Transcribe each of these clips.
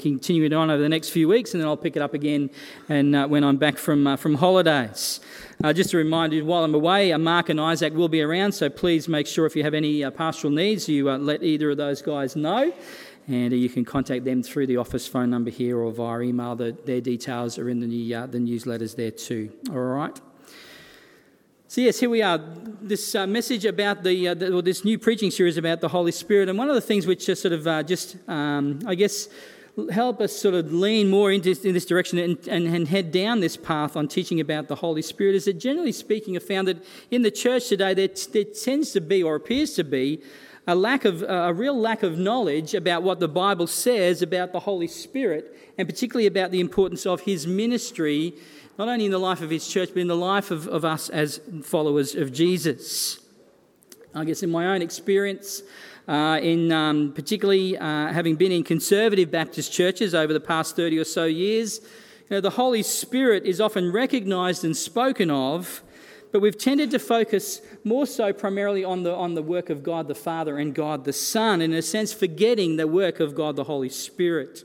continue it on over the next few weeks, and then I'll pick it up again and, uh, when I'm back from, uh, from holidays. Uh, just a reminder while I'm away, uh, Mark and Isaac will be around, so please make sure if you have any uh, pastoral needs, you uh, let either of those guys know. And you can contact them through the office phone number here or via email. The, their details are in the, the newsletters there too. All right. So, yes, here we are. This uh, message about the, uh, the, or this new preaching series about the Holy Spirit. And one of the things which just sort of uh, just, um, I guess, help us sort of lean more into in this direction and, and, and, head down this path on teaching about the Holy Spirit is that generally speaking, I've found that in the church today there, there tends to be, or appears to be, a lack of a real lack of knowledge about what the Bible says about the Holy Spirit, and particularly about the importance of His ministry not only in the life of his church, but in the life of, of us as followers of Jesus. I guess in my own experience, uh, in um, particularly uh, having been in conservative Baptist churches over the past 30 or so years, you know, the Holy Spirit is often recognized and spoken of, but we've tended to focus more so primarily on the, on the work of God the Father and God the Son, in a sense, forgetting the work of God the Holy Spirit.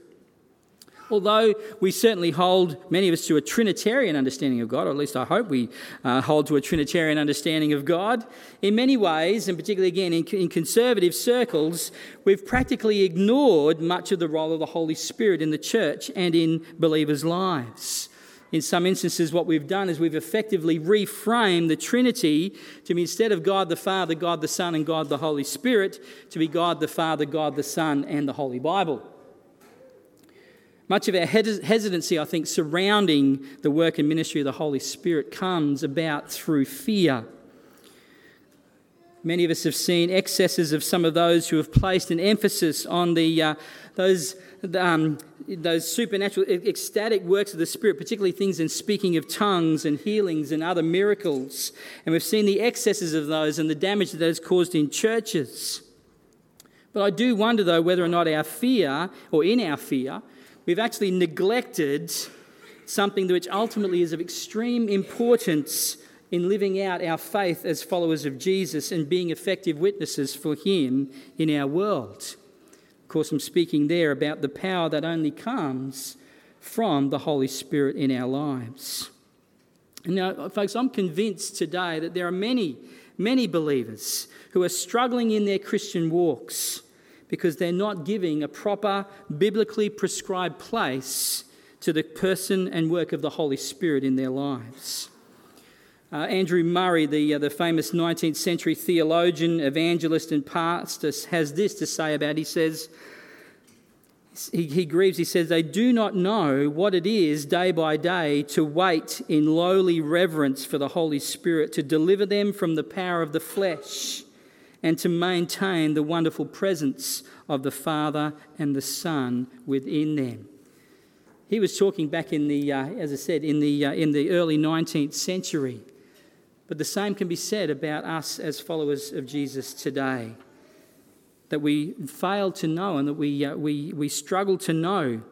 Although we certainly hold, many of us, to a Trinitarian understanding of God, or at least I hope we uh, hold to a Trinitarian understanding of God, in many ways, and particularly again in, in conservative circles, we've practically ignored much of the role of the Holy Spirit in the church and in believers' lives. In some instances, what we've done is we've effectively reframed the Trinity to be instead of God the Father, God the Son, and God the Holy Spirit, to be God the Father, God the Son, and the Holy Bible. Much of our hesitancy, I think, surrounding the work and ministry of the Holy Spirit comes about through fear. Many of us have seen excesses of some of those who have placed an emphasis on the, uh, those, um, those supernatural, ecstatic works of the Spirit, particularly things in speaking of tongues and healings and other miracles. And we've seen the excesses of those and the damage that has caused in churches. But I do wonder, though, whether or not our fear, or in our fear, we've actually neglected something which ultimately is of extreme importance in living out our faith as followers of Jesus and being effective witnesses for Him in our world. Of course, I'm speaking there about the power that only comes from the Holy Spirit in our lives. Now, folks, I'm convinced today that there are many, many believers who are struggling in their Christian walks because they're not giving a proper, biblically prescribed place to the person and work of the Holy Spirit in their lives. Uh, Andrew Murray, the, uh, the famous 19th century theologian, evangelist, and pastor, has this to say about. He says, he, he grieves, he says, they do not know what it is day by day to wait in lowly reverence for the Holy Spirit to deliver them from the power of the flesh and to maintain the wonderful presence of the Father and the Son within them. He was talking back in the, uh, as I said, in the, uh, in the early 19th century. But the same can be said about us as followers of Jesus today. That we fail to know and that we, uh, we, we struggle to know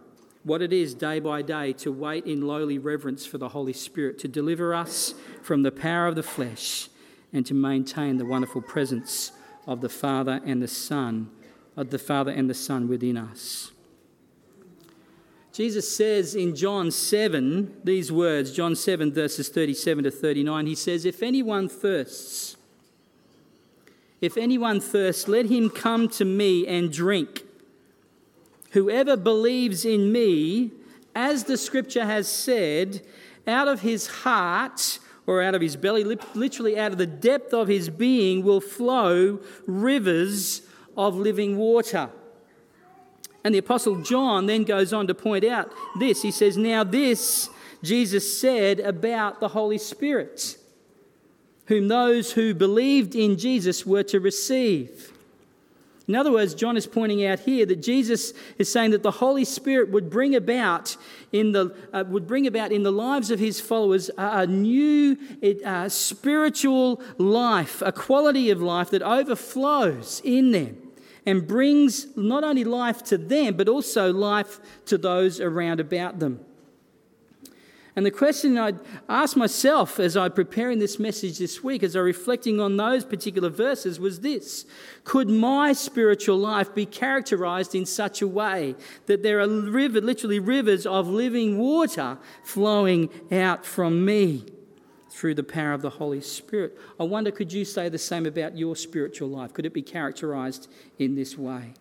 what it is day by day to wait in lowly reverence for the Holy Spirit to deliver us from the power of the flesh and to maintain the wonderful presence of the Father and the Son, of the Father and the Son within us. Jesus says in John 7 these words, John 7, verses 37 to 39. He says, If anyone thirsts, if anyone thirsts, let him come to me and drink. Whoever believes in me, as the scripture has said, out of his heart or out of his belly, literally out of the depth of his being, will flow rivers of living water. And the Apostle John then goes on to point out this. He says, Now, this Jesus said about the Holy Spirit, whom those who believed in Jesus were to receive. In other words, John is pointing out here that Jesus is saying that the Holy Spirit would bring about in the, uh, would bring about in the lives of his followers a, new uh, spiritual life, a quality of life that overflows in them and brings not only life to them, but also life to those around about them. And the question I asked myself as I preparing this message this week, as I reflecting on those particular verses, was this: Could my spiritual life be characterized in such a way that there are river, literally rivers of living water flowing out from me through the power of the Holy Spirit? I wonder, could you say the same about your spiritual life? Could it be characterized in this way?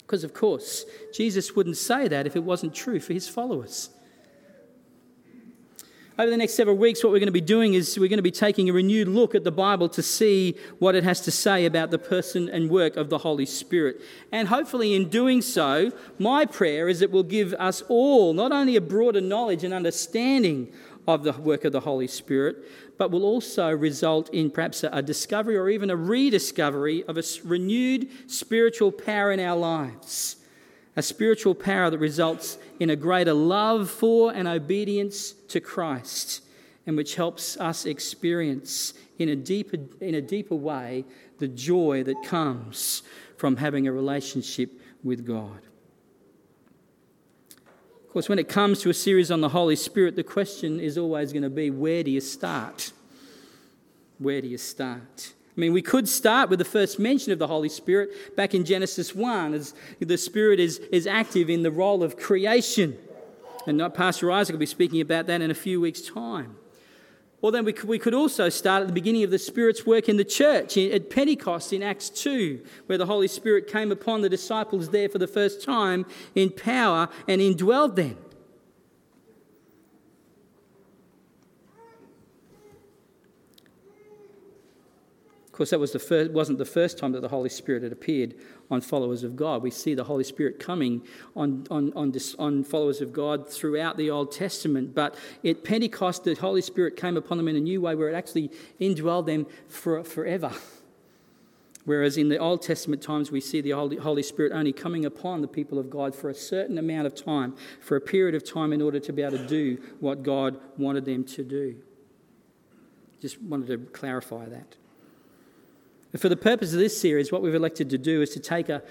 Because, of course, Jesus wouldn't say that if it wasn't true for his followers. Over the next several weeks, what we're going to be doing is we're going to be taking a renewed look at the Bible to see what it has to say about the person and work of the Holy Spirit. And hopefully, in doing so, my prayer is it will give us all not only a broader knowledge and understanding of the work of the Holy Spirit, but will also result in perhaps a discovery or even a rediscovery of a renewed spiritual power in our lives. A spiritual power that results in a greater love for and obedience to Christ, and which helps us experience in a deeper, in a deeper way the joy that comes from having a relationship with God. Of course, when it comes to a series on the Holy Spirit, the question is always going to be where do you start? Where do you start? I mean, we could start with the first mention of the Holy Spirit back in Genesis 1, as the Spirit is, is active in the role of creation. And Pastor Isaac will be speaking about that in a few weeks' time. Well, then we we could also start at the beginning of the Spirit's work in the church at Pentecost in Acts 2, where the Holy Spirit came upon the disciples there for the first time in power and indwelled them. Course, that was the first, wasn't the first time that the Holy Spirit had appeared on followers of God. We see the Holy Spirit coming on, on, on, this, on followers of God throughout the Old Testament. But at Pentecost, the Holy Spirit came upon them in a new way where it actually indwelled them for, forever. Whereas in the Old Testament times, we see the Holy Spirit only coming upon the people of God for a certain amount of time, for a period of time, in order to be able to do what God wanted them to do. Just wanted to clarify that. For the purpose of this series, what we've elected to do is to take a,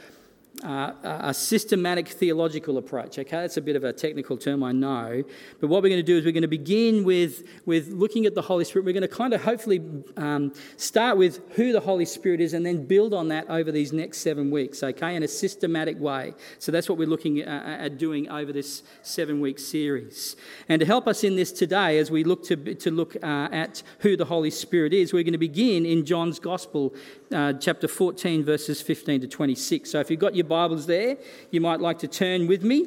uh, a systematic theological approach. Okay, that's a bit of a technical term, I know. But what we're going to do is we're going to begin with, with looking at the Holy Spirit. We're going to kind of hopefully um, start with who the Holy Spirit is and then build on that over these next seven weeks, okay, in a systematic way. So that's what we're looking at, doing over this seven week series. And to help us in this today, as we look to, to look uh, at who the Holy Spirit is, we're going to begin in John's Gospel, uh, chapter 14, verses 15 to 26. So if you've got your Bibles there, you might like to turn with me.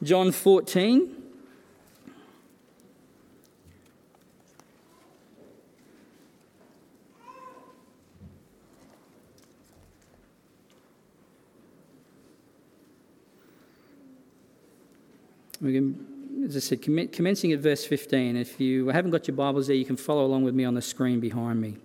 John 14. We can, as I said, commencing at verse 15. If you haven't got your Bibles there, you can follow along with me on the screen behind me.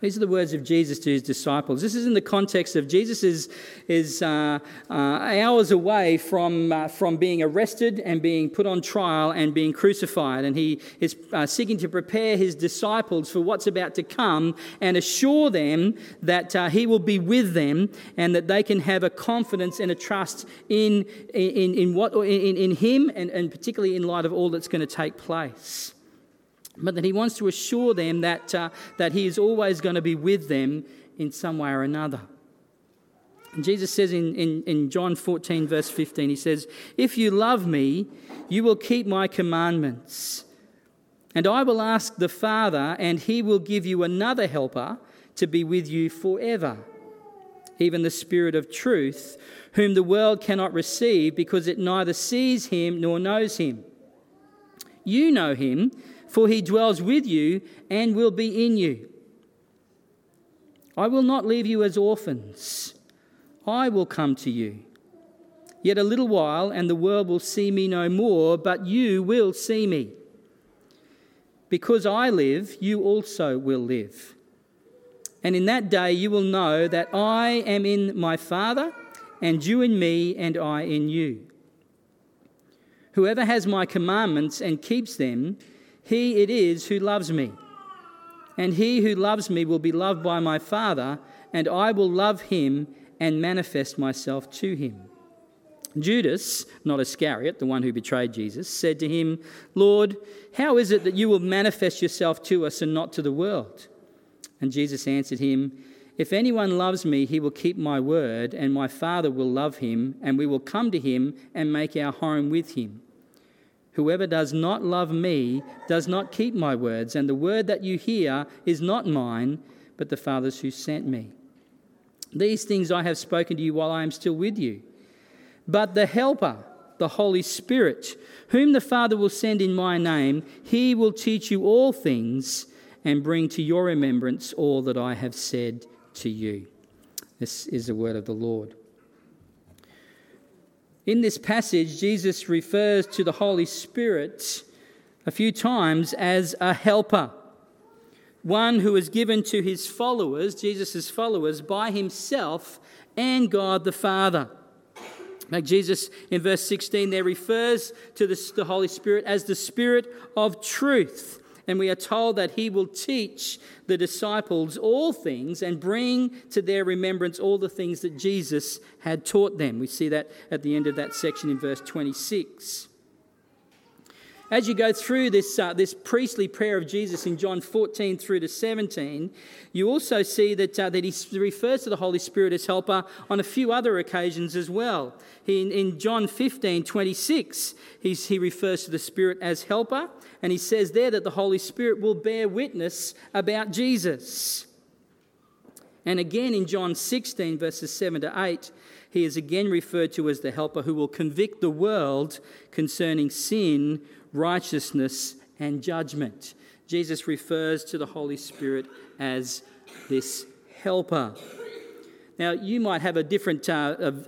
These are the words of Jesus to his disciples. This is in the context of Jesus is, is uh, uh, hours away from, uh, from being arrested and being put on trial and being crucified. And he is uh, seeking to prepare his disciples for what's about to come and assure them that uh, he will be with them and that they can have a confidence and a trust in, in, in, what, in, in him and, and particularly in light of all that's going to take place but that he wants to assure them that, uh, that he is always going to be with them in some way or another. And Jesus says in, in, in John 14, verse 15, he says, If you love me, you will keep my commandments. And I will ask the Father, and he will give you another helper to be with you forever, even the Spirit of truth, whom the world cannot receive because it neither sees him nor knows him. You know him for he dwells with you and will be in you. I will not leave you as orphans, I will come to you. Yet a little while, and the world will see me no more, but you will see me. Because I live, you also will live. And in that day you will know that I am in my Father, and you in me, and I in you. Whoever has my commandments and keeps them, he it is who loves me. And he who loves me will be loved by my Father, and I will love him and manifest myself to him. Judas, not Iscariot, the one who betrayed Jesus, said to him, Lord, how is it that you will manifest yourself to us and not to the world? And Jesus answered him, If anyone loves me, he will keep my word, and my Father will love him, and we will come to him and make our home with him. Whoever does not love me does not keep my words, and the word that you hear is not mine, but the Father's who sent me. These things I have spoken to you while I am still with you. But the Helper, the Holy Spirit, whom the Father will send in my name, he will teach you all things and bring to your remembrance all that I have said to you. This is the word of the Lord. In this passage, Jesus refers to the Holy Spirit a few times as a helper, one who is given to his followers, Jesus' followers, by himself and God the Father. Now, Jesus in verse 16 there refers to the Holy Spirit as the Spirit of truth. And we are told that he will teach the disciples all things and bring to their remembrance all the things that Jesus had taught them. We see that at the end of that section in verse 26. As you go through this, uh, this priestly prayer of Jesus in John 14 through to 17, you also see that, uh, that he refers to the Holy Spirit as helper on a few other occasions as well. He, in, in John 15 26, he refers to the Spirit as helper, and he says there that the Holy Spirit will bear witness about Jesus. And again in John 16, verses 7 to 8, he is again referred to as the helper who will convict the world concerning sin, righteousness, and judgment. Jesus refers to the Holy Spirit as this helper. Now, you might have a different uh,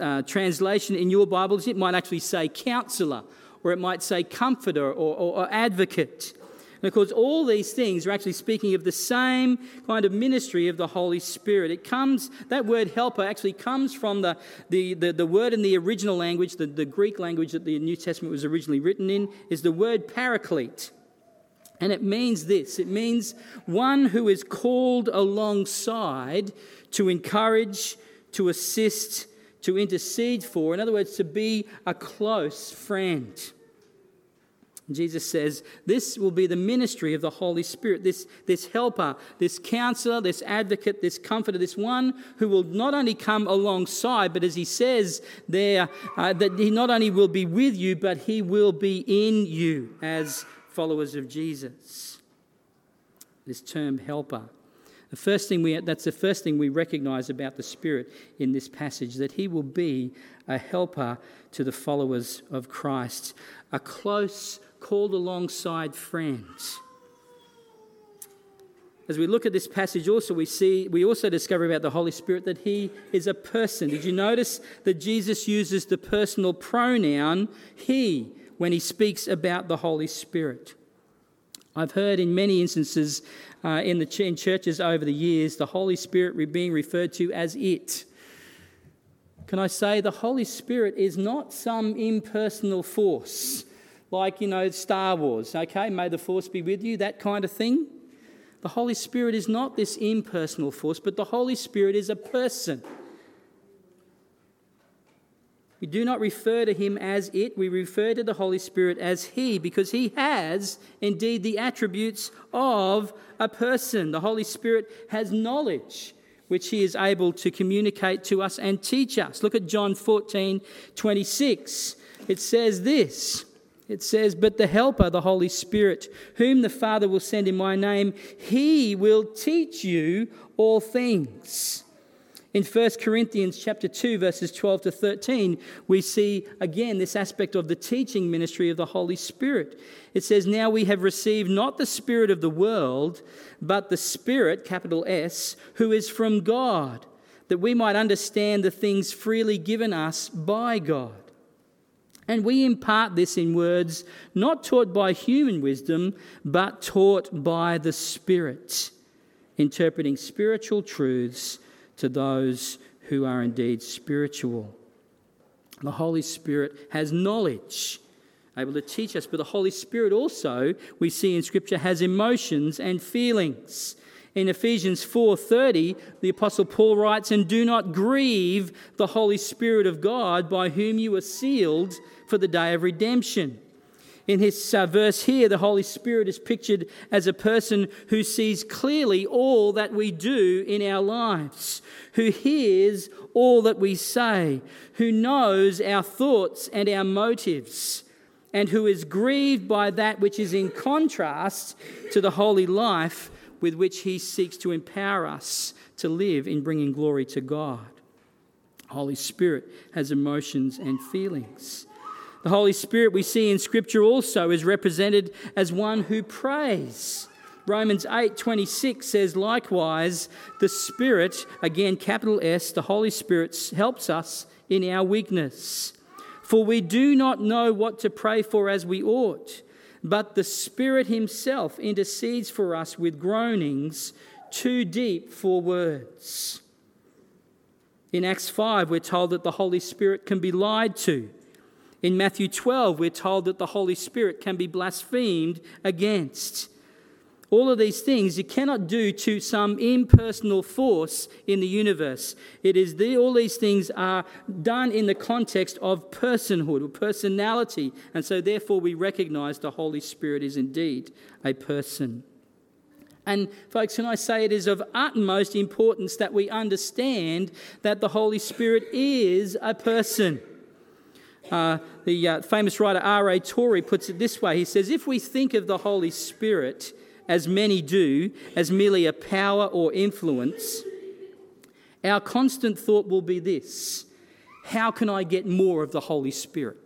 uh, translation in your Bibles. It might actually say counselor, or it might say comforter or, or, or advocate. And of course, all these things are actually speaking of the same kind of ministry of the Holy Spirit. It comes, that word helper actually comes from the, the, the, the word in the original language, the, the Greek language that the New Testament was originally written in, is the word paraclete. And it means this it means one who is called alongside to encourage, to assist, to intercede for. In other words, to be a close friend. Jesus says, This will be the ministry of the Holy Spirit, this, this helper, this counselor, this advocate, this comforter, this one who will not only come alongside, but as he says there, uh, that he not only will be with you, but he will be in you as followers of Jesus. This term helper. The first thing we, that's the first thing we recognize about the Spirit in this passage, that he will be a helper to the followers of Christ, a close called alongside friends. As we look at this passage, also we see we also discover about the Holy Spirit that He is a person. Did you notice that Jesus uses the personal pronoun He when He speaks about the Holy Spirit? I've heard in many instances uh, in the in churches over the years the Holy Spirit being referred to as it. Can I say the Holy Spirit is not some impersonal force like, you know, Star Wars, okay? May the force be with you, that kind of thing. The Holy Spirit is not this impersonal force, but the Holy Spirit is a person. We do not refer to him as it, we refer to the Holy Spirit as he, because he has indeed the attributes of a person. The Holy Spirit has knowledge which he is able to communicate to us and teach us. Look at John 14 26. It says this it says, But the Helper, the Holy Spirit, whom the Father will send in my name, he will teach you all things. In 1 Corinthians chapter 2 verses 12 to 13, we see again this aspect of the teaching ministry of the Holy Spirit. It says, "Now we have received not the spirit of the world, but the spirit, capital S, who is from God, that we might understand the things freely given us by God." And we impart this in words not taught by human wisdom, but taught by the Spirit, interpreting spiritual truths to those who are indeed spiritual. The Holy Spirit has knowledge, able to teach us, but the Holy Spirit also, we see in Scripture, has emotions and feelings. In Ephesians 4:30, the apostle Paul writes, "And do not grieve the Holy Spirit of God, by whom you are sealed for the day of redemption." In his uh, verse here, the Holy Spirit is pictured as a person who sees clearly all that we do in our lives, who hears all that we say, who knows our thoughts and our motives, and who is grieved by that which is in contrast to the holy life with which he seeks to empower us to live in bringing glory to God. Holy Spirit has emotions and feelings. The Holy Spirit we see in Scripture also is represented as one who prays. Romans 8:26 says likewise the Spirit again capital S the Holy Spirit helps us in our weakness for we do not know what to pray for as we ought but the Spirit himself intercedes for us with groanings too deep for words in Acts 5 we're told that the Holy Spirit can be lied to in Matthew 12, we're told that the Holy Spirit can be blasphemed against. All of these things you cannot do to some impersonal force in the universe. It is the, all these things are done in the context of personhood or personality, and so therefore we recognize the Holy Spirit is indeed a person. And, folks, can I say it is of utmost importance that we understand that the Holy Spirit is a person. Uh, the uh, famous writer R.A. Torrey puts it this way He says, If we think of the Holy Spirit, as many do, as merely a power or influence, our constant thought will be this How can I get more of the Holy Spirit?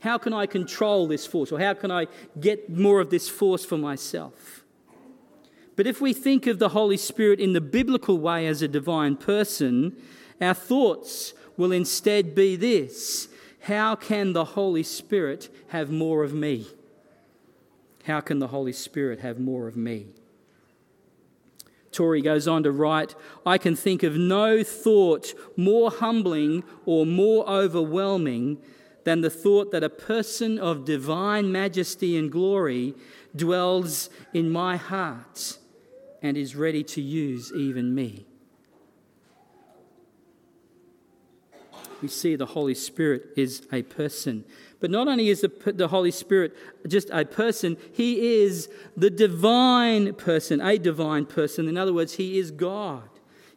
How can I control this force? Or how can I get more of this force for myself? But if we think of the Holy Spirit in the biblical way as a divine person, our thoughts will instead be this how can the Holy Spirit have more of me? How can the Holy Spirit have more of me? Torrey goes on to write I can think of no thought more humbling or more overwhelming than the thought that a person of divine majesty and glory dwells in my heart and is ready to use even me. we see the Holy Spirit is a person. But not only is the, the Holy Spirit just a person, he is the divine person, a divine person. In other words, he is God.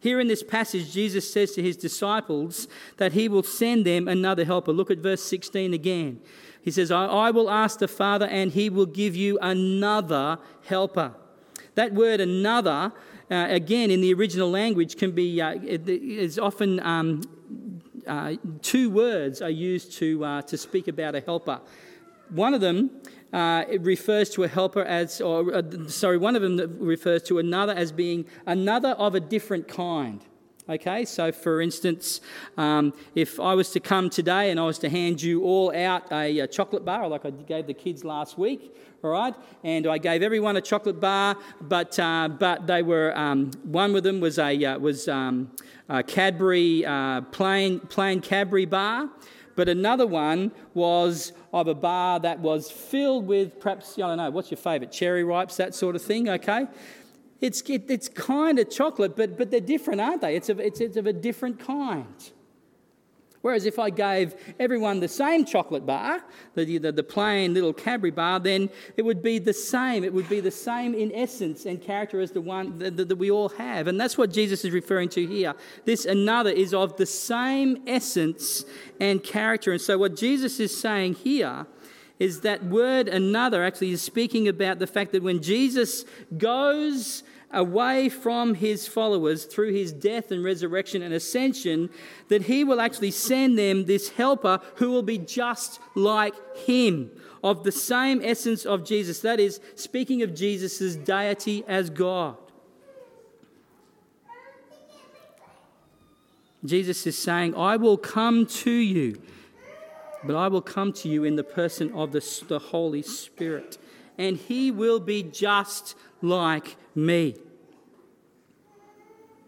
Here in this passage, Jesus says to his disciples that he will send them another helper. Look at verse 16 again. He says, I, I will ask the Father, and he will give you another helper. That word another, uh, again, in the original language, can be uh, is often um, uh, two words are used to, uh, to speak about a helper. One of them uh, it refers to a helper as, or uh, sorry, one of them refers to another as being another of a different kind. Okay, so for instance, um, if I was to come today and I was to hand you all out a, a, chocolate bar, like I gave the kids last week, all right, and I gave everyone a chocolate bar, but uh, but they were um, one of them was a uh, was um, a Cadbury uh, plain plain Cadbury bar, but another one was of a bar that was filled with perhaps I don't know what's your favourite cherry ripes that sort of thing. Okay, it's, it, it's kind of chocolate, but, but they're different, aren't they? It's of, it's, it's of a different kind. Whereas if I gave everyone the same chocolate bar, the, the, the, plain little Cadbury bar, then it would be the same. It would be the same in essence and character as the one that, that we all have. And that's what Jesus is referring to here. This another is of the same essence and character. And so what Jesus is saying here is that word another actually is speaking about the fact that when Jesus goes away from his followers through his death and resurrection and ascension, that he will actually send them this helper who will be just like him, of the same essence of Jesus. That is, speaking of Jesus' deity as God. Jesus is saying, I will come to you but I will come to you in the person of the, the Holy Spirit, and he will be just like me.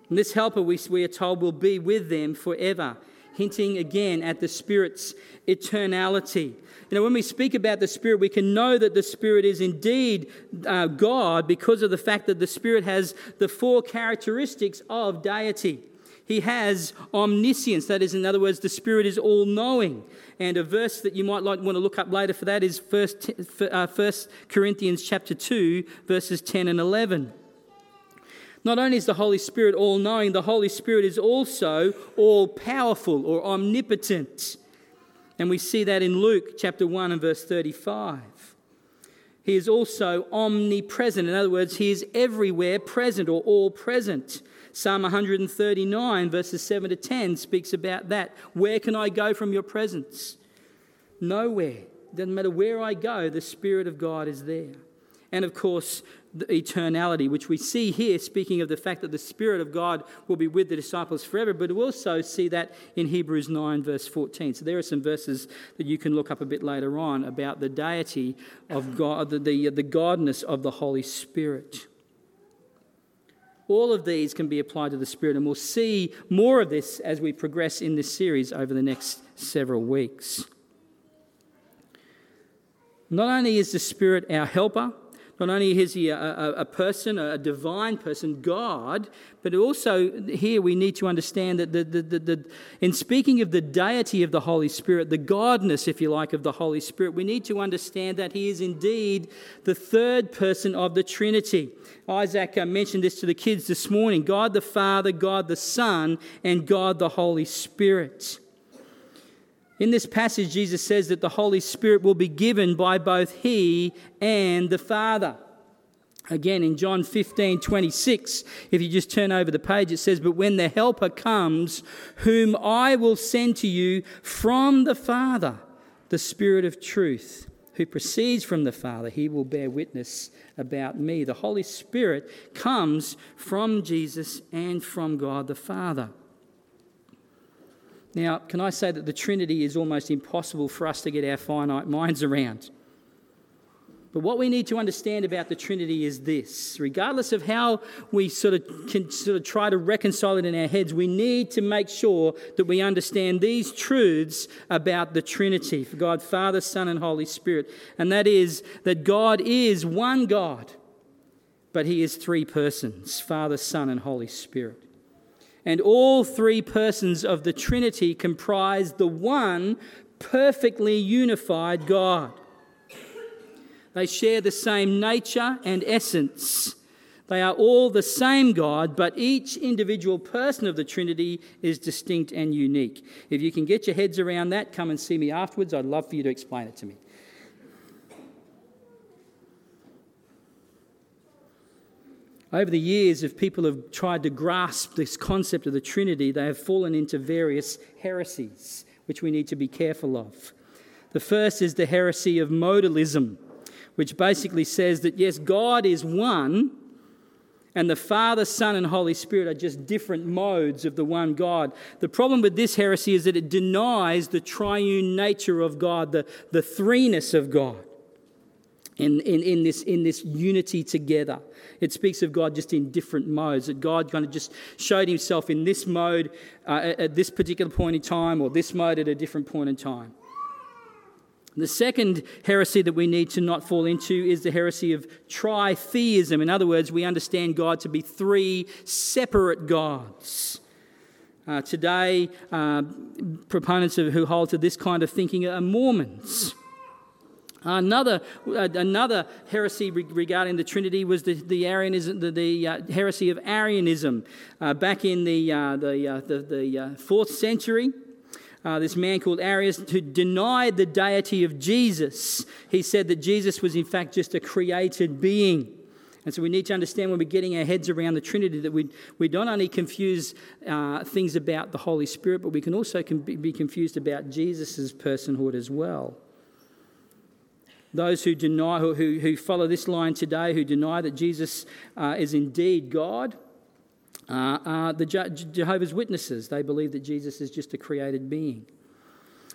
And this helper, we, we are told, will be with them forever. hinting again at the Spirit's eternality. You know, when we speak about the Spirit, we can know that the Spirit is indeed uh, God because of the fact that the Spirit has the four characteristics of deity. He has omniscience, that is, in other words, the Spirit is all knowing. And a verse that you might like want to look up later for that is First, uh, First Corinthians chapter 2, verses 10 and 11. Not only is the Holy Spirit all knowing, the Holy Spirit is also all powerful or omnipotent. And we see that in Luke chapter 1 and verse 35. He is also omnipresent. In other words, he is everywhere present or all present. Psalm 139, verses 7 to 10, speaks about that. Where can I go from your presence? Nowhere. Doesn't matter where I go, the Spirit of God is there. And of course, the eternality, which we see here, speaking of the fact that the Spirit of God will be with the disciples forever, but we also see that in Hebrews 9, verse 14. So there are some verses that you can look up a bit later on about the deity of God, the, the, the godness of the Holy Spirit. All of these can be applied to the Spirit, and we'll see more of this as we progress in this series over the next several weeks. Not only is the Spirit our helper, not only is he a, a, a, person, a divine person, God, but also here we need to understand that the, the, the, in speaking of the deity of the Holy Spirit, the godness, if you like, of the Holy Spirit, we need to understand that he is indeed the third person of the Trinity. Isaac mentioned this to the kids this morning God the Father, God the Son, and God the Holy Spirit. In this passage, Jesus says that the Holy Spirit will be given by both He and the Father. Again, in John 15, 26, if you just turn over the page, it says, But when the Helper comes, whom I will send to you from the Father, the Spirit of truth, who proceeds from the Father, he will bear witness about me. The Holy Spirit comes from Jesus and from God the Father. Now, can I say that the Trinity is almost impossible for us to get our finite minds around? But what we need to understand about the Trinity is this regardless of how we sort of can sort of try to reconcile it in our heads, we need to make sure that we understand these truths about the Trinity for God, Father, Son, and Holy Spirit. And that is that God is one God, but He is three persons Father, Son, and Holy Spirit. And all three persons of the Trinity comprise the one perfectly unified God. They share the same nature and essence. They are all the same God, but each individual person of the Trinity is distinct and unique. If you can get your heads around that, come and see me afterwards. I'd love for you to explain it to me. Over the years, if people have tried to grasp this concept of the Trinity, they have fallen into various heresies, which we need to be careful of. The first is the heresy of modalism, which basically says that yes, God is one, and the Father, Son, and Holy Spirit are just different modes of the one God. The problem with this heresy is that it denies the triune nature of God, the, the threeness of God in, in, in, this, in this unity together. It speaks of God just in different modes, that God kind of just showed himself in this mode uh, at, at this particular point in time, or this mode at a different point in time. The second heresy that we need to not fall into is the heresy of tritheism. In other words, we understand God to be three separate gods. Uh, today, uh, proponents of, who hold to this kind of thinking are Mormons. Another, uh, another heresy regarding the Trinity was the, the, Arianism, the, the uh, heresy of Arianism. Uh, back in the, uh, the, uh, the, the, uh, fourth century, this man called Arius who denied the deity of Jesus. He said that Jesus was, in fact, just a created being. And so we need to understand when we're getting our heads around the Trinity that we, we don't only confuse things about the Holy Spirit, but we can also can be confused about Jesus' personhood as well. Those who deny, who, who follow this line today, who deny that Jesus uh, is indeed God, uh, are the Je- Jehovah's Witnesses. They believe that Jesus is just a created being.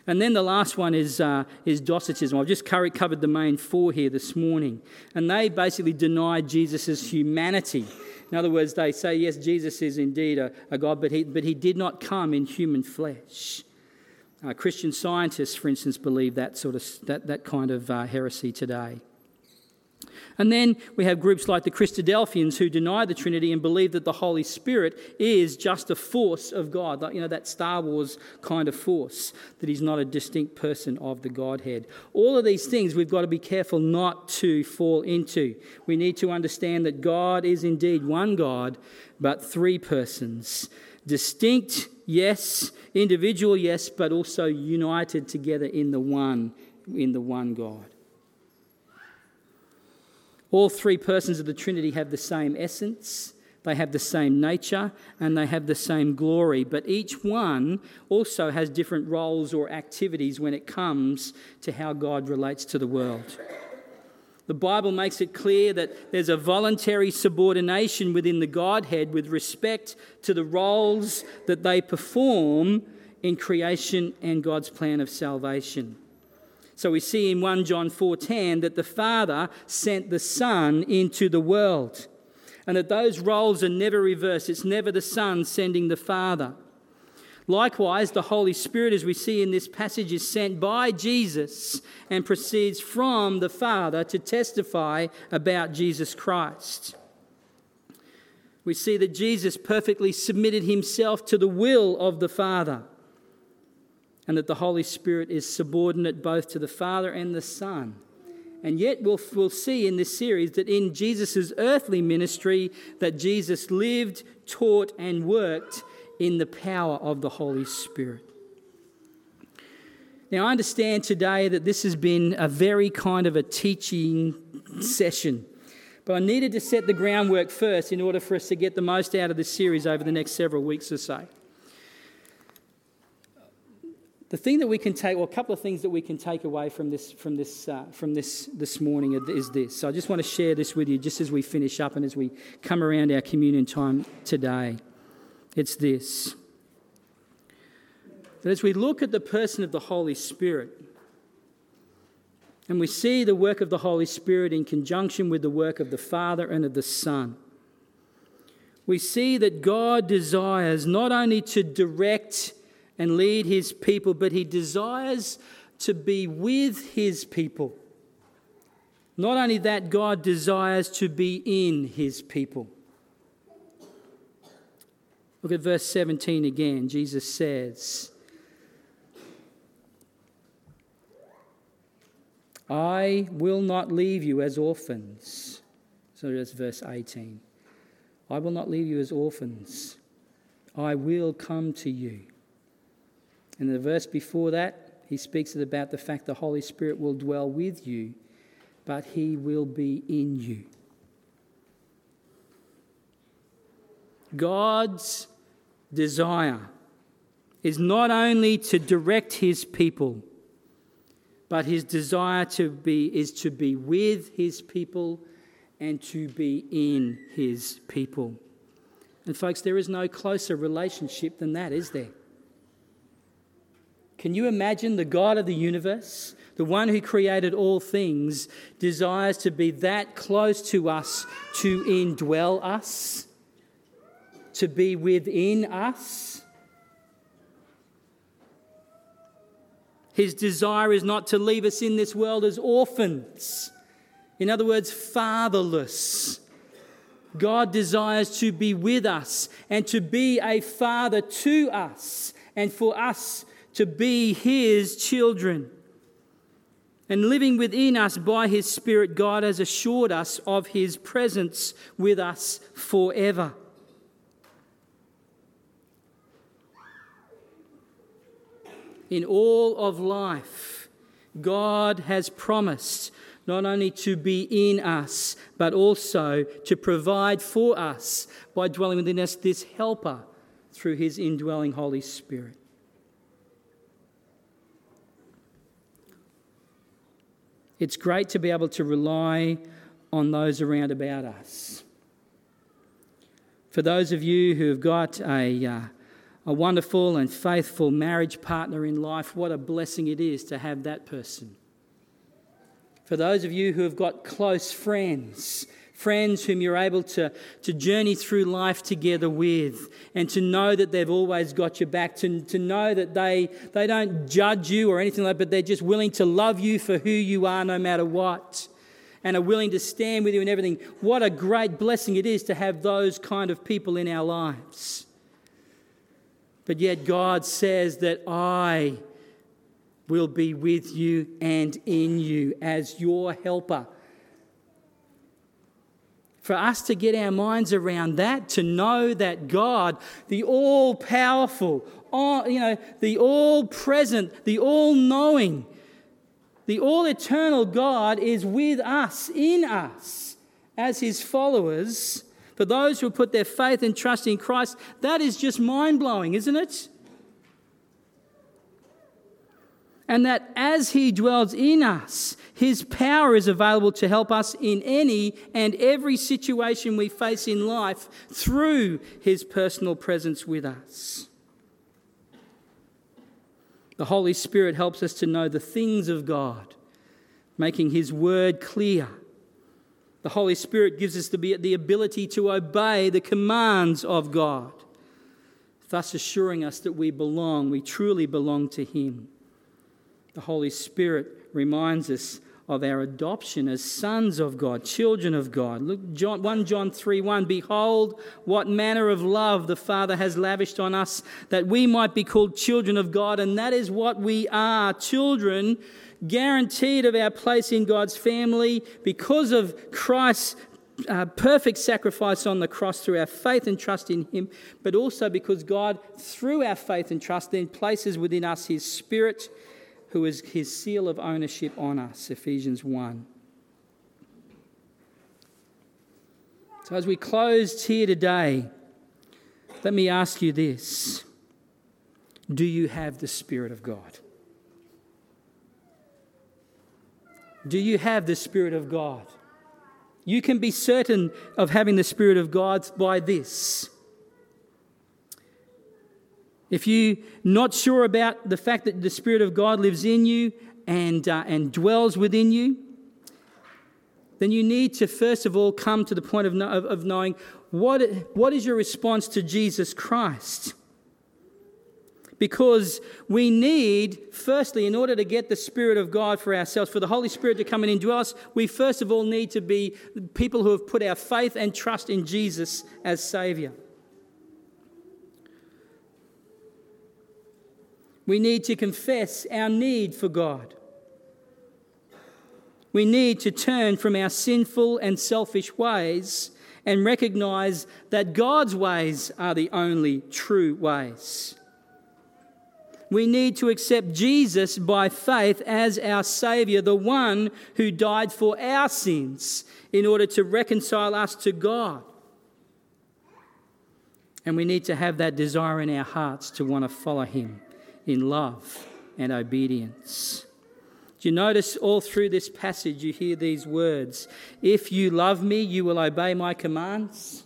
And then the last one is, uh, is Docetism. I've just covered the main four here this morning. And they basically deny Jesus' humanity. In other words, they say, yes, Jesus is indeed a, a God, but he, but he did not come in human flesh. Uh, Christian scientists, for instance, believe that, sort of, that, that kind of uh, heresy today. And then we have groups like the Christadelphians who deny the Trinity and believe that the Holy Spirit is just a force of God, like, you know, that Star Wars kind of force, that he's not a distinct person of the Godhead. All of these things we've got to be careful not to fall into. We need to understand that God is indeed one God, but three persons. Distinct, yes, individual, yes, but also united together in the one, in the one God. All three persons of the Trinity have the same essence, they have the same nature, and they have the same glory. But each one also has different roles or activities when it comes to how God relates to the world. The Bible makes it clear that there's a voluntary subordination within the Godhead with respect to the roles that they perform in creation and God's plan of salvation. So we see in 1 John 4:10 that the Father sent the Son into the world. And that those roles are never reversed. It's never the Son sending the Father. Likewise, the Holy Spirit, as we see in this passage, is sent by Jesus and proceeds from the Father to testify about Jesus Christ. We see that Jesus perfectly submitted himself to the will of the Father and that the Holy Spirit is subordinate both to the Father and the Son. And yet we'll, we'll see in this series that in Jesus' earthly ministry that Jesus lived, taught, and worked in the power of the Holy Spirit. Now, I understand today that this has been a very kind of a teaching session, but I needed to set the groundwork first in order for us to get the most out of this series over the next several weeks or so the thing that we can take, well, a couple of things that we can take away from this, from this, uh, from this this morning is this. So I just want to share this with you just as we finish up and as we come around our communion time today. It's this that as we look at the person of the Holy Spirit, and we see the work of the Holy Spirit in conjunction with the work of the Father and of the Son, we see that God desires not only to direct and lead his people, but he desires to be with his people. Not only that, God desires to be in his people. Look at verse 17 again. Jesus says, I will not leave you as orphans. So that's verse 18. I will not leave you as orphans. I will come to you. And the verse before that, he speaks about the fact the Holy Spirit will dwell with you, but he will be in you. God's desire is not only to direct his people, but his desire to be is to be with his people and to be in his people. And folks, there is no closer relationship than that, is there? Can you imagine the God of the universe, the one who created all things, desires to be that close to us to indwell us, to be within us? His desire is not to leave us in this world as orphans, in other words, fatherless. God desires to be with us and to be a father to us and for us to be His children. And living within us by His Spirit, God has assured us of His presence with us forever. In all of life, God has promised not only to be in us, but also to provide for us by dwelling within us this helper through His indwelling Holy Spirit. It's great to be able to rely on those around about us. For those of you who have got a, uh, a wonderful and faithful marriage partner in life, what a blessing it is to have that person. For those of you who have got close friends, friends whom you're able to, to journey through life together with, and to know that they've always got your back, to, to know that they, they don't judge you or anything like that, but they're just willing to love you for who you are no matter what, and are willing to stand with you in everything. What a great blessing it is to have those kind of people in our lives. But yet, God says that I will be with you and in you as your helper. For us to get our minds around that, to know that God, the all powerful, you know, the all present, the all knowing, the all eternal God is with us, in us, as his followers for those who put their faith and trust in Christ, that is just mind blowing, isn't it? And that as He dwells in us, His power is available to help us in any and every situation we face in life through His personal presence with us. The Holy Spirit helps us to know the things of God, making His word clear the Holy Spirit gives us the, the ability to obey the commands of God, thus assuring us that we belong, we truly belong to Him. The Holy Spirit reminds us of our adoption as sons of God, children of God. Look, John, 1 John 3 1 Behold, what manner of love the Father has lavished on us, that we might be called children of God, and that is what we are children guaranteed of our place in God's family because of Christ's uh, perfect sacrifice on the cross through our faith and trust in Him, but also because God, through our faith and trust, then places within us His Spirit, who is His seal of ownership on us. Ephesians 1. So, as we close here today, let me ask you this Do you have the Spirit of God? Do you have the Spirit of God? You can be certain of having the Spirit of God by this. If you're not sure about the fact that the Spirit of God lives in you and, uh, and dwells within you, then you need to first of all come to the point of, of, of knowing what, what is your response to Jesus Christ. Because we need, firstly, in order to get the Spirit of God for ourselves, for the Holy Spirit to come and indwell us, we first of all need to be people who have put our faith and trust in Jesus as Saviour. We need to confess our need for God. We need to turn from our sinful and selfish ways and recognize that God's ways are the only true ways we need to accept Jesus by faith as our Saviour, the one who died for our sins in order to reconcile us to God. And we need to have that desire in our hearts to want to follow Him in love and obedience. Do you notice all through this passage you hear these words? If you love me, you will obey my commands.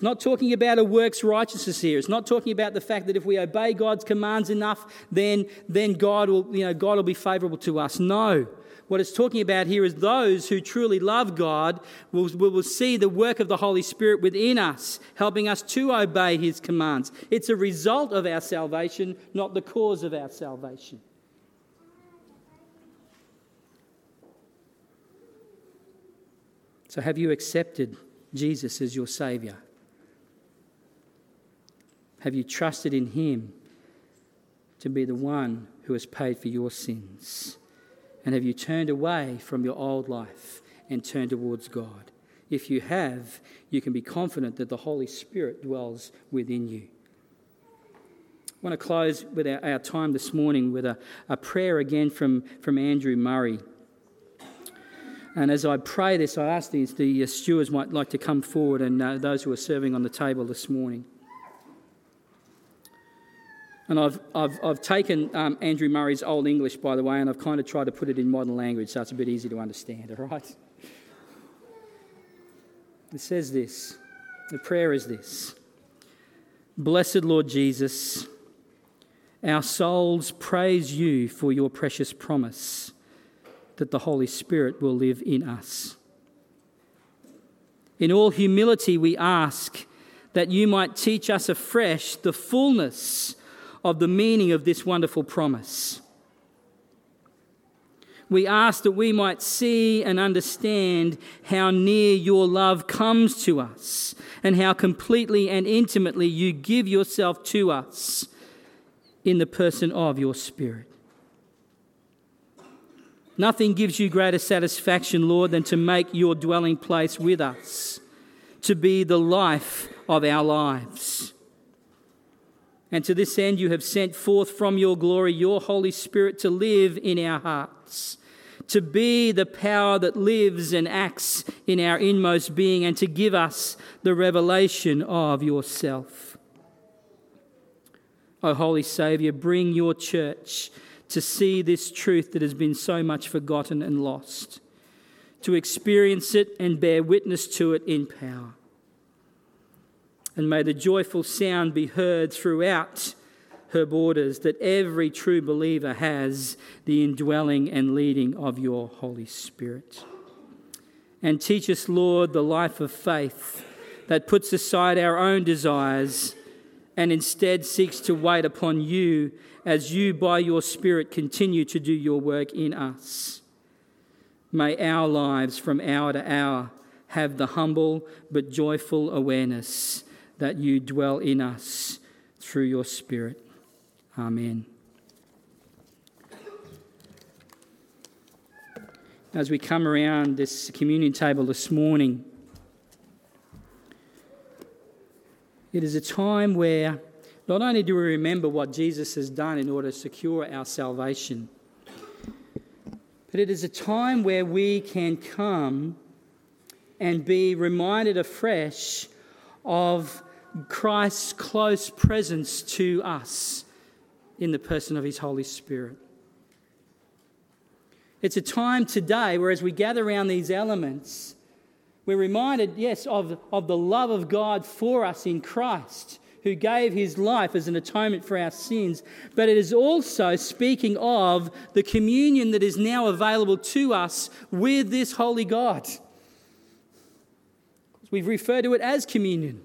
It's not talking about a works righteousness here. It's not talking about the fact that if we obey God's commands enough, then, then God, will, you know, God will be favorable to us. No. What it's talking about here is those who truly love God will, will see the work of the Holy Spirit within us, helping us to obey His commands. It's a result of our salvation, not the cause of our salvation. So, have you accepted Jesus as your Saviour? Have you trusted in Him to be the one who has paid for your sins? And have you turned away from your old life and turned towards God? If you have, you can be confident that the Holy Spirit dwells within you. I want to close with our, our time this morning with a, a prayer again from, from Andrew Murray. And as I pray this, I ask the, the stewards might like to come forward and uh, those who are serving on the table this morning. And I've, I've, I've taken um, Andrew Murray's Old English, by the way, and I've kind of tried to put it in modern language so it's a bit easy to understand, all right? It says this the prayer is this Blessed Lord Jesus, our souls praise you for your precious promise that the Holy Spirit will live in us. In all humility, we ask that you might teach us afresh the fullness of the meaning of this wonderful promise. We ask that we might see and understand how near your love comes to us and how completely and intimately you give yourself to us in the person of your Spirit. Nothing gives you greater satisfaction, Lord, than to make your dwelling place with us, to be the life of our lives. And to this end, you have sent forth from your glory your Holy Spirit to live in our hearts to be the power that lives and acts in our inmost being, and to give us the revelation of yourself. O Holy Saviour, bring your church to see this truth that has been so much forgotten and lost, to experience it and bear witness to it in power. And may the joyful sound be heard throughout her borders, that every true believer has the indwelling and leading of your Holy Spirit. And teach us, Lord, the life of faith that puts aside our own desires and instead seeks to wait upon you as you, by your Spirit, continue to do your work in us. May our lives from hour to hour have the humble but joyful awareness that you dwell in us through your Spirit. Amen. As we come around this communion table this morning, it is a time where not only do we remember what Jesus has done in order to secure our salvation, but it is a time where we can come and be reminded afresh of Christ's close presence to us in the person of His Holy Spirit. It's a time today where, as we gather around these elements, we're reminded, yes, of, of the love of God for us in Christ, who gave his life as an atonement for our sins. But it is also speaking of the communion that is now available to us with this holy God. We've referred to it as communion.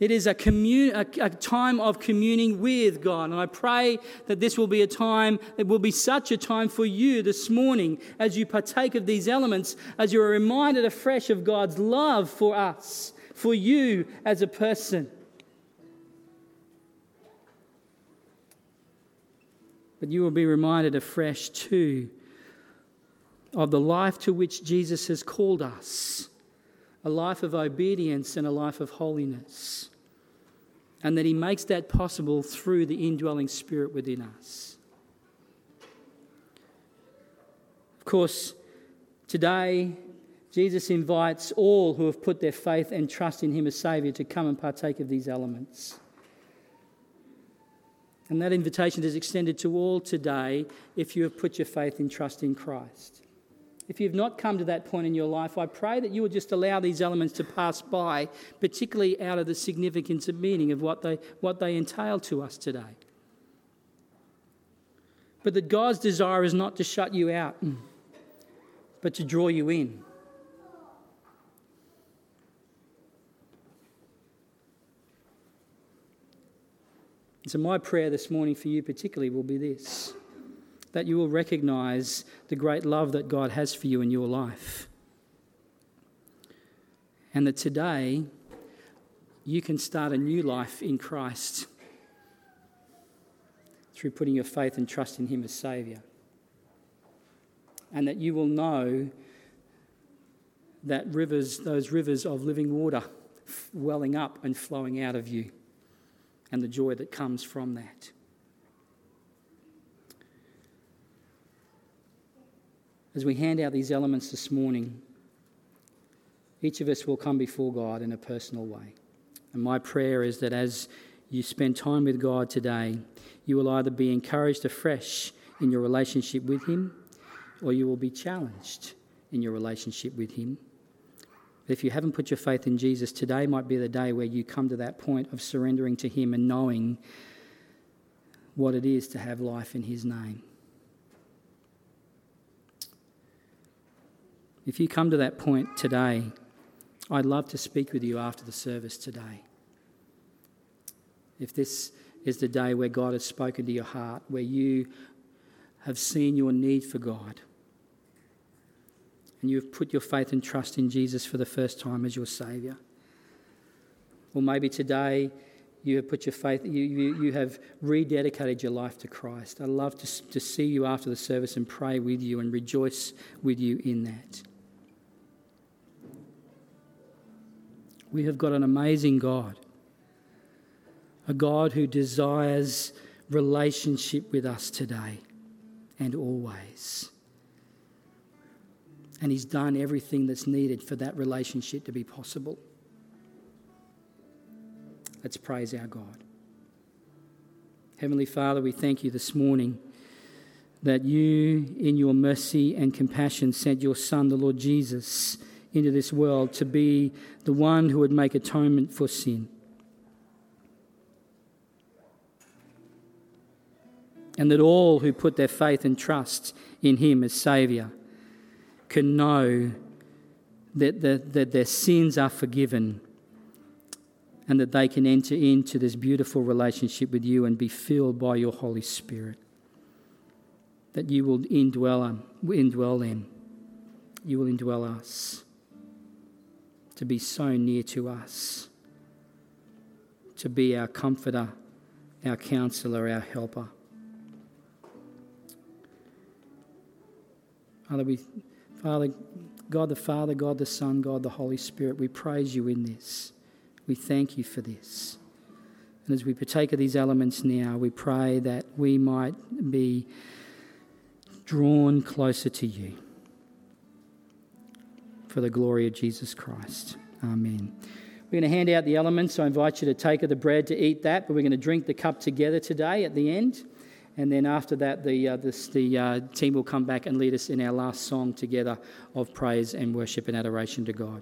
It is a, commun- a, a, time of communing with God. And I pray that this will be a time, it will be such a time for you this morning as you partake of these elements, as you are reminded afresh of God's love for us, for you as a person. But you will be reminded afresh too of the life to which Jesus has called us a life of obedience and a life of holiness. And that He makes that possible through the indwelling Spirit within us. Of course, today, Jesus invites all who have put their faith and trust in Him as Saviour to come and partake of these elements. And that invitation is extended to all today if you have put your faith and trust in Christ. If you've not come to that point in your life, I pray that you will just allow these elements to pass by, particularly out of the significance and meaning of what they, what they entail to us today. But that God's desire is not to shut you out, mm, but to draw you in. so, my prayer this morning for you, particularly, will be this that you will recognize the great love that God has for you in your life. And that today you can start a new life in Christ through putting your faith and trust in Him as Saviour. And that you will know that rivers, those rivers of living water welling up and flowing out of you, and the joy that comes from that. As we hand out these elements this morning, each of us will come before God in a personal way. And my prayer is that as you spend time with God today, you will either be encouraged afresh in your relationship with Him or you will be challenged in your relationship with Him. If you haven't put your faith in Jesus, today might be the day where you come to that point of surrendering to Him and knowing what it is to have life in His name. If you come to that point today, I'd love to speak with you after the service today. If this is the day where God has spoken to your heart, where you have seen your need for God, and you have put your faith and trust in Jesus for the first time as your Saviour. Or maybe today you have put your faith, you, you, you have rededicated your life to Christ. I'd love to, to see you after the service and pray with you and rejoice with you in that. We have got an amazing God, a God who desires relationship with us today and always. And He's done everything that's needed for that relationship to be possible. Let's praise our God. Heavenly Father, we thank you this morning that you, in your mercy and compassion, sent your Son, the Lord Jesus into this world to be the one who would make atonement for sin. And that all who put their faith and trust in him as Saviour can know that, that, that their sins are forgiven and that they can enter into this beautiful relationship with you and be filled by your Holy Spirit. That you will indwell, indwell them, you will indwell us to be so near to us, to be our comforter, our counselor, our helper. Father, we, Father, God the Father, God the Son, God the Holy Spirit, we praise you in this. We thank you for this. And as we partake of these elements now, we pray that we might be drawn closer to you for the glory of Jesus Christ. Amen. We're going to hand out the elements. I invite you to take of the bread to eat that, but we're going to drink the cup together today at the end. And then after that, the, uh, this, the uh, team will come back and lead us in our last song together of praise and worship and adoration to God.